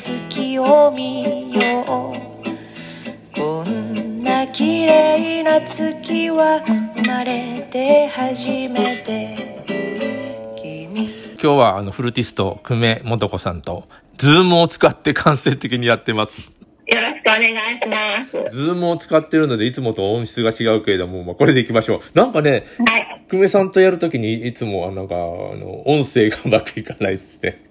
月を見よう。こんな綺麗な月は生まれて初めて。君。今日はあのフルーティスト久米素子さんと Zoom を使って間接的にやってます。よろしくお願いします。 Zoom を使ってるのでいつもと音質が違うけれども、まあ、これでいきましょうなんかねはい。久米さんとやるときにいつもあなんかあの音声がうまくいかないですね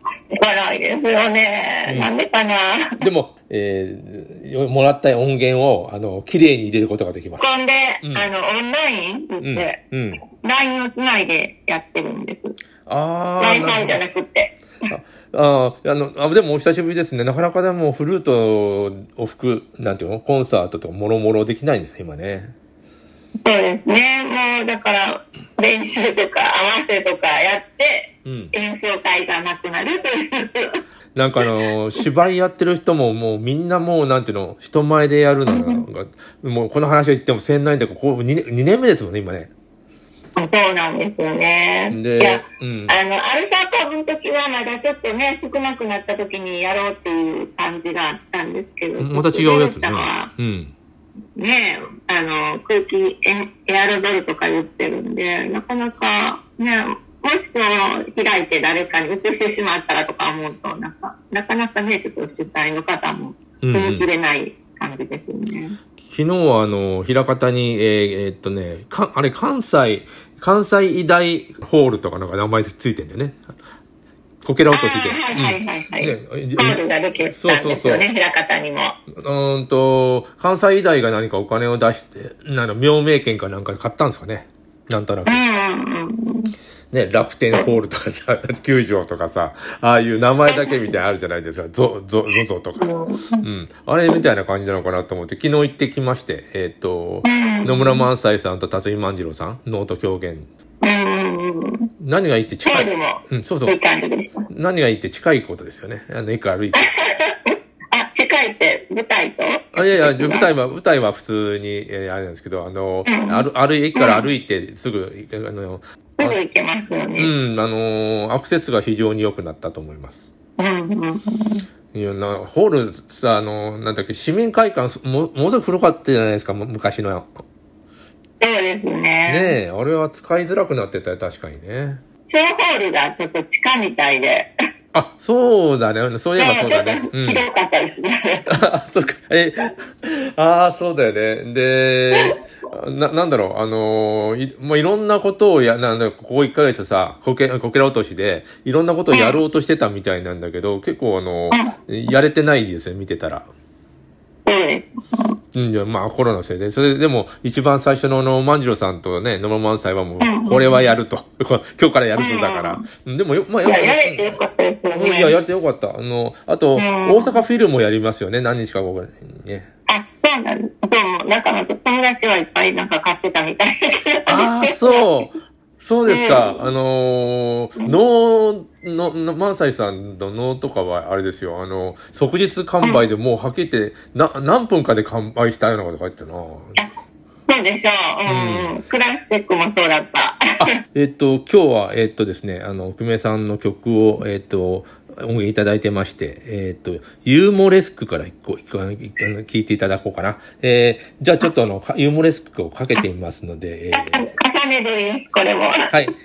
辛いですよね。なんでかな？でも、えー、もらった音源をあの綺麗に入れることができますこんで、うんあの、オンラインってうん言って、うん LINE をつないでやってるんです。ああ Wi-Fi じゃなくて。ああ、あの、あ、でもお久しぶりですね。なかなかでもフルートを吹く、なんていうのコンサートとかもろもろできないんですね、今ね。そうですね。もう、だから、練習とか合わせとかやって、うん。演奏会がなくなるという。なんかあの、芝居やってる人ももうみんなもうなんていうの、人前でやるのが、もうこの話を言ってもせんないんだけど、こう 2, 年2年目ですもんね、今ね。そうなんですよね。でいや、うんあの、アルファ株の時はまだちょっとね、少なくなった時にやろうっていう感じがあったんですけど。また違うやつね。うん。ねあの、空気エ、エアロゾルとか言ってるんで、なかなか、ね、もしこう、開いて誰かに移してしまったらとか思うと、なんか、なかなかね、ちょっと主催の方も、うんうん踏み切れない感じですよね。昨日はあの、平方に、えーえーっとね、か、あれ関西、関西医大ホールとかなんか名前ついてんだよね。こけら落としで。はいはいはいはい。ねゴールができたんですよそうそうそうね、枚方にも。うーんと、関西医大が何かお金を出して、なんだ命名権かなんかで買ったんですかね。なんとなくう。んうんうん。ね、楽天ホールとかさ、球場とかさ、ああいう名前だけみたいなのあるじゃないですか。ゾ、ゾ、ゾゾとか。うん。あれみたいな感じなのかなと思って、昨日行ってきまして、えっ、と、野村萬斎さんと辰巳万次郎さん、能と狂言。何がいいって近い。うん、そうそいう。何がいいって近いことですよね。あの、駅歩いて。あ、近いって舞台と？あいやいや、舞台は、舞台は普通に、えーあれなんですけど、あの、歩、歩い、駅から歩いてすぐ、あの、すぐ行けますようね。ん、あの、アクセスが非常に良くなったと思います。うんうんうん。いや、な、ホールさ、あの、なんだっけ、市民会館、も、ものすごく古かったじゃないですか、む昔の。そうですね。ねえ、あれは使いづらくなってたよ、確かにね。小ホールがちょっと地下みたいで。あ、そうだね。そういえばそうだね。うんちょっとひ。どかったですね。あ、そうか。え、ああ、そうだよね。で、な、なんだろう、あのーい、もういろんなことをや、なんだろうここ1ヶ月さ、こけ、こけら落としで、いろんなことをやろうとしてたみたいなんだけど、結構あのやれてないですよ、見てたら。そうん、まあコロナのせいで。それでも、一番最初のあの、万次郎さんとね、野間萬斎はもう、これはやると。こ 今日からやるとだから。うんでもよ、まあ、いや、やれてよかったでいや、ね。やれてよかった。あの、あと、ん大阪フィルもやりますよね、何日か後にね。あ、そうなんです。そう、なんか友達はいっぱいなんか買ってたみたいで。ああ、そう。そうですか。あのー、能の、の、萬斎さんの能とかは、あれですよ。あの、即日完売でもうはっきり言って、な、何分かで完売したようなこと書いてたな。そうでしょう。うんうん。クラシックもそうだった。あ、えっと、今日は、えっとですね、あの、久米さんの曲を、えっと、音源いただいてまして、えっと、ユーモレスクから一個、一個、一個聞いていただこうかな。えー、じゃあちょっとあの、かユーモレスクをかけてみますので、えー、重ねるこれも。はい。「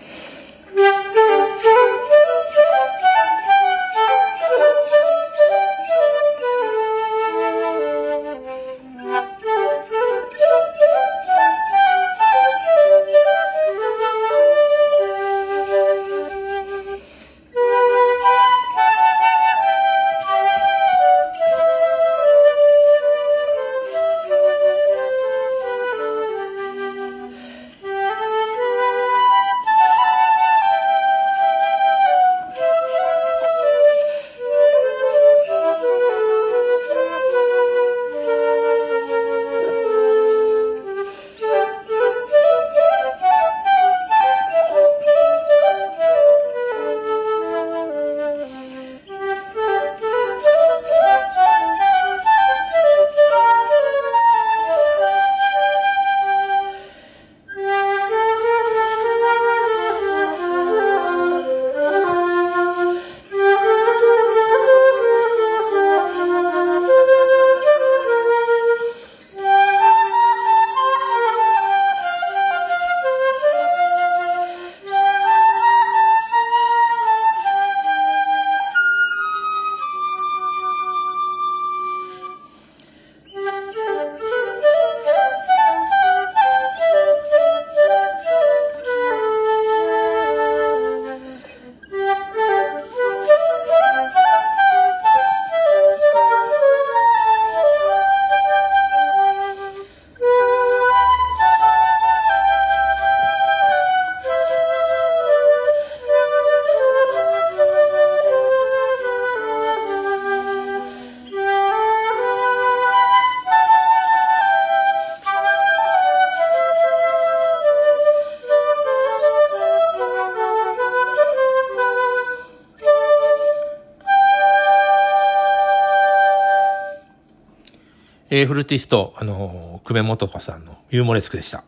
えーフルーティスト、あのー、久米元子さんのユーモレスクでした。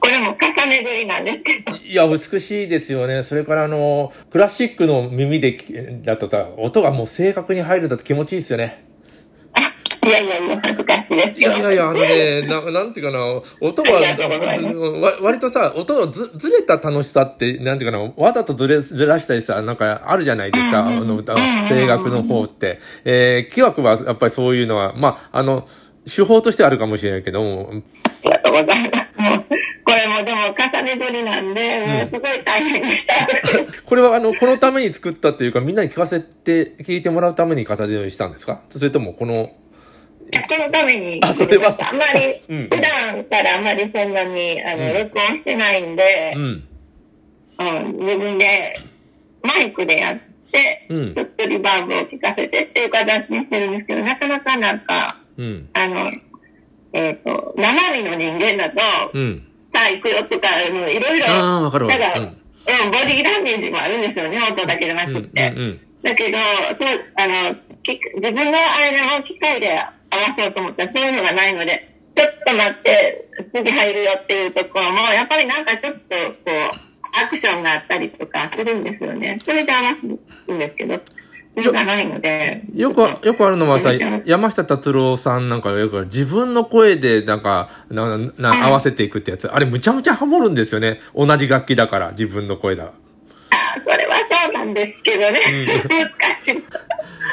これも重ね撮りなんですけど。いや、美しいですよね。それからあのー、クラシックの耳でき、だとさ、音がもう正確に入るんだと気持ちいいですよね。いやいやいや、恥ずかしいですやいやいや、あのね、ななんていうかな、音がありがとうございますわ割とさ、音のずずれた楽しさって、なんていうかな、わざとずれずらしたりさ、なんかあるじゃないですか、あの歌は、声楽の方って。えー、気学はやっぱりそういうのは、まあ、あの、手法としてはあるかもしれないけども、ありがとうございます。これもでも重ね撮りなんで、もうすごい大変でした。これはあの、このために作ったっていうか、みんなに聞かせて、聞いてもらうために重ねにしたんですか？それとも、この、このために、あそれは。あんまり、うん普段からあんまりそんなに、あの、うん。録音してないんでう、ん、うん、自分でマイクでやって、うん。ちょっとリバーブを聞かせてっていう形にしてるんですけど、なかなかなんか、うん、あの、えっ、と、生身の人間だと、うん。さあ行くよとか、いろいろ、ああ、わかるわかうん、ボディーランゲージもあるんですよね、音だけじゃなうん、うん、くって。うん。だけど、そう、あの、き自分のあれを機械で合わせようと思ったらそういうのがないので、ちょっと待って、次入るよっていうところも、やっぱりなんかちょっと、こう、アクションがあったりとかするんですよね。それで合わすんですけど、それがないので、よく、よくあるのはさうん、山下達郎さんなんかよく自分の声でなんか、な、な、合わせていくってやつ。あれむちゃむちゃハモるんですよね。同じ楽器だから、自分の声だ。ああ、それはそうなんですけどね。難しい。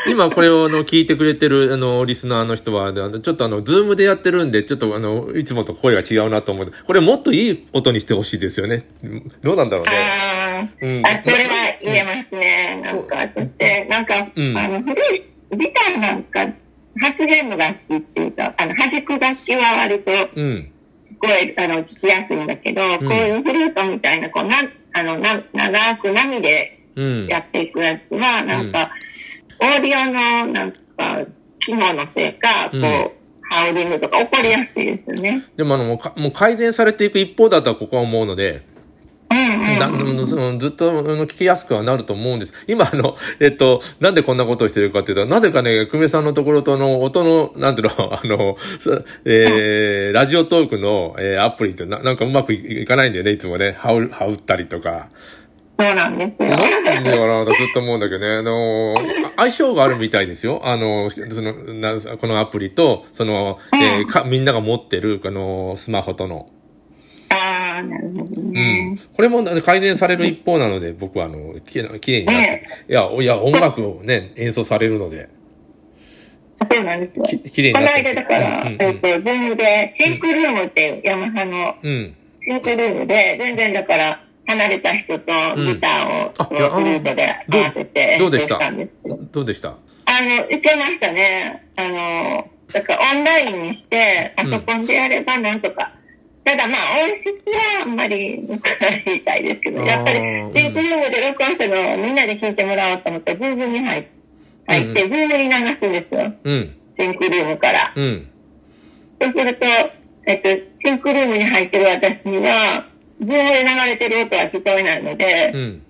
今これをあの聞いてくれてるあのリスナーの人は、あのちょっとあの、ズームでやってるんで、ちょっとあの、いつもと声が違うなと思う。これもっといい音にしてほしいですよね。うんどうなんだろうね。うんあ、それは言えますね。なんか、そして、なんか、うんあの、古い、ギターなんか、発言の楽器っていうか、あの、弾く楽器は割と、うん。声、あの、聞きやすいんだけど、こういうフルートみたいな、こう、な、あの、な、長く波でうん。やっていくやつは、なんか、オーディオの、なんか、機能のせいか、こう、うんハウリングとか起こりやすいですよね。でもあの、もうかもう改善されていく一方だとはここは思うので、うんうん。なそのずっと聞きやすくはなると思うんです。今、あの、えっと、なんでこんなことをしてるかっていうと、なぜかね、久米さんのところとの音の、なんていうの、あの、そえー、ラジオトークの、えーアプリってななんかうまくいいかないんだよね、いつもね。はう、はうったりとか。そうなんですよ。なんでだかなとずっと思うんだけどね。あの、あ相性があるみたいですよ。あの、その、なこのアプリと、その、えーか、みんなが持ってる、あの、スマホとの。ああ、なるほどうね。ん。これも改善される一方なので、僕はあの、きれいきれいになって。いや、いや、音楽をね、演奏されるので、そうなんですよ。ききれいにこのなって間だから、えっと、 Zoomで、 SYNCROOMっていうヤマハのうん。 SYNCROOMで、全然だから、離れた人とギターを、あこうフルートで合わせてどうでした？どどうでした？あの、いけましたね。あの、だからオンラインにして、パソコンでやればなんとか。ただまあ、音質はあんまり良くないみたいですけど、やっぱり、シンクルームで録音したのをみんなで聞いてもらおうと思って、 Zoomに入って、入って、 Zoomに流すんですよ。うん。 SYNCROOMから。うん。そうすると、えっと、 SYNCROOMに入ってる私には、ズー流れてる音は聞こえないので、うん。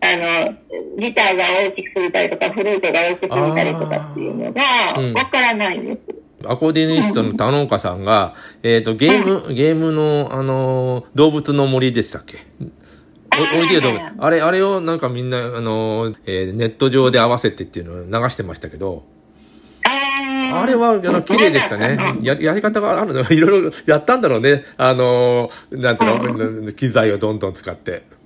あの、ギターが大きくすぎたりとか、フルートが大きくすぎたりとかっていうのが、うんわからないんです。アコーディニストの田之岡さんが、えっ、と、ゲーム、ゲームの、あのー、動物の森でしたっけ？お、おい。あれ、あれをなんかみんな、あのー、えーネット上で合わせてっていうのを流してましたけど、ああれは、あの、綺麗でしたね。や、やり方があるの。いろいろやったんだろうね。あのー、なんていうの、機材をどんどん使って。